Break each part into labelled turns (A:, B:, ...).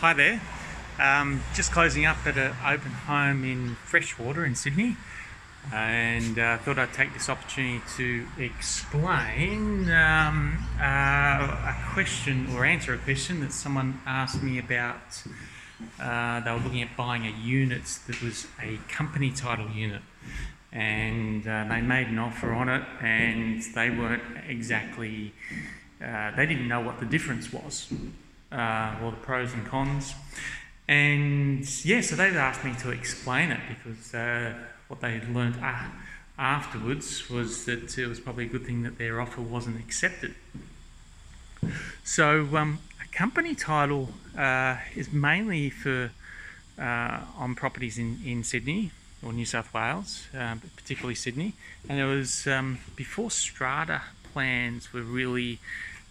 A: Hi there. Um, just closing up at an open home in Freshwater in Sydney, and uh, thought I'd take this opportunity to explain um, uh, a question or answer a question that someone asked me about. Uh, they were looking at buying a unit that was a company title unit, and uh, they made an offer on it, and they weren't exactly. Uh, they didn't know what the difference was uh, or the pros and cons. And yeah, so they've asked me to explain it because uh, what they learnt uh, afterwards was that it was probably a good thing that their offer wasn't accepted. So um, a company title uh, is mainly for uh, on properties in, in Sydney or New South Wales, uh, particularly Sydney. And it was um, before strata plans were really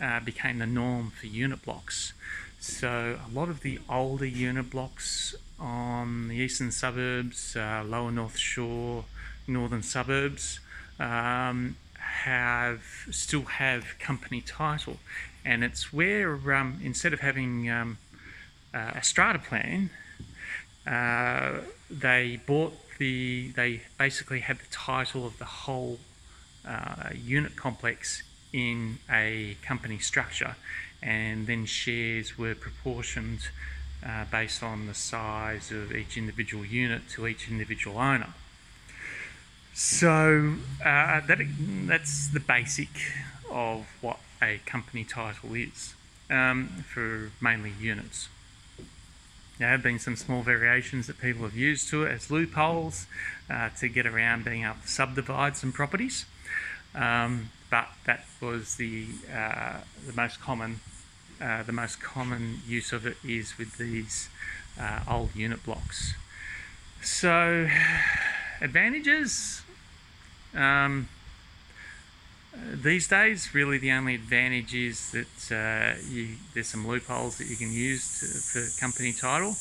A: uh, became the norm for unit blocks. So a lot of the older unit blocks on the eastern suburbs, uh, lower North Shore, northern suburbs, um, have still have company title, and it's where um, instead of having um, uh, a strata plan, uh, they bought the they basically had the title of the whole uh, unit complex in a company structure, and then shares were proportioned uh, based on the size of each individual unit to each individual owner. So uh, that, that's the basic of what a company title is um, for mainly units. There have been some small variations that people have used to it as loopholes uh, to get around being able to subdivide some properties. Um, but that was the uh, the most common uh, the most common use of it is with these uh, old unit blocks. So advantages um, these days really the only advantage is that uh, you, there's some loopholes that you can use to, for company title.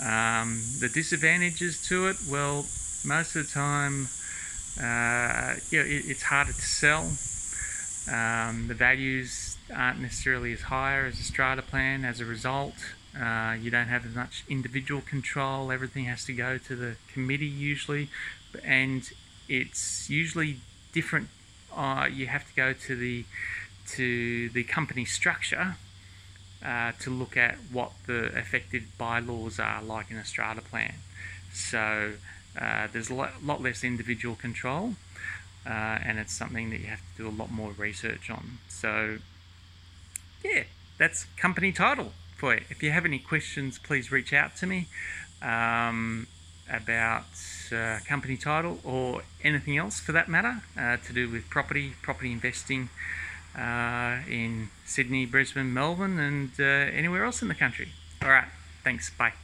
A: Um, the disadvantages to it well most of the time uh, you know, it, it's harder to sell um, the values aren't necessarily as higher as a strata plan. As a result, uh, you don't have as much individual control. Everything has to go to the committee usually, and it's usually different. Uh, you have to go to the to the company structure uh, to look at what the affected bylaws are like in a strata plan. So uh, there's a lot, lot less individual control uh, and it's something that you have to do a lot more research on. So, yeah, that's company title for it. If you have any questions, please reach out to me um, about uh, company title or anything else for that matter uh, to do with property, property investing uh, in Sydney, Brisbane, Melbourne, and uh, anywhere else in the country. All right, thanks. Bye.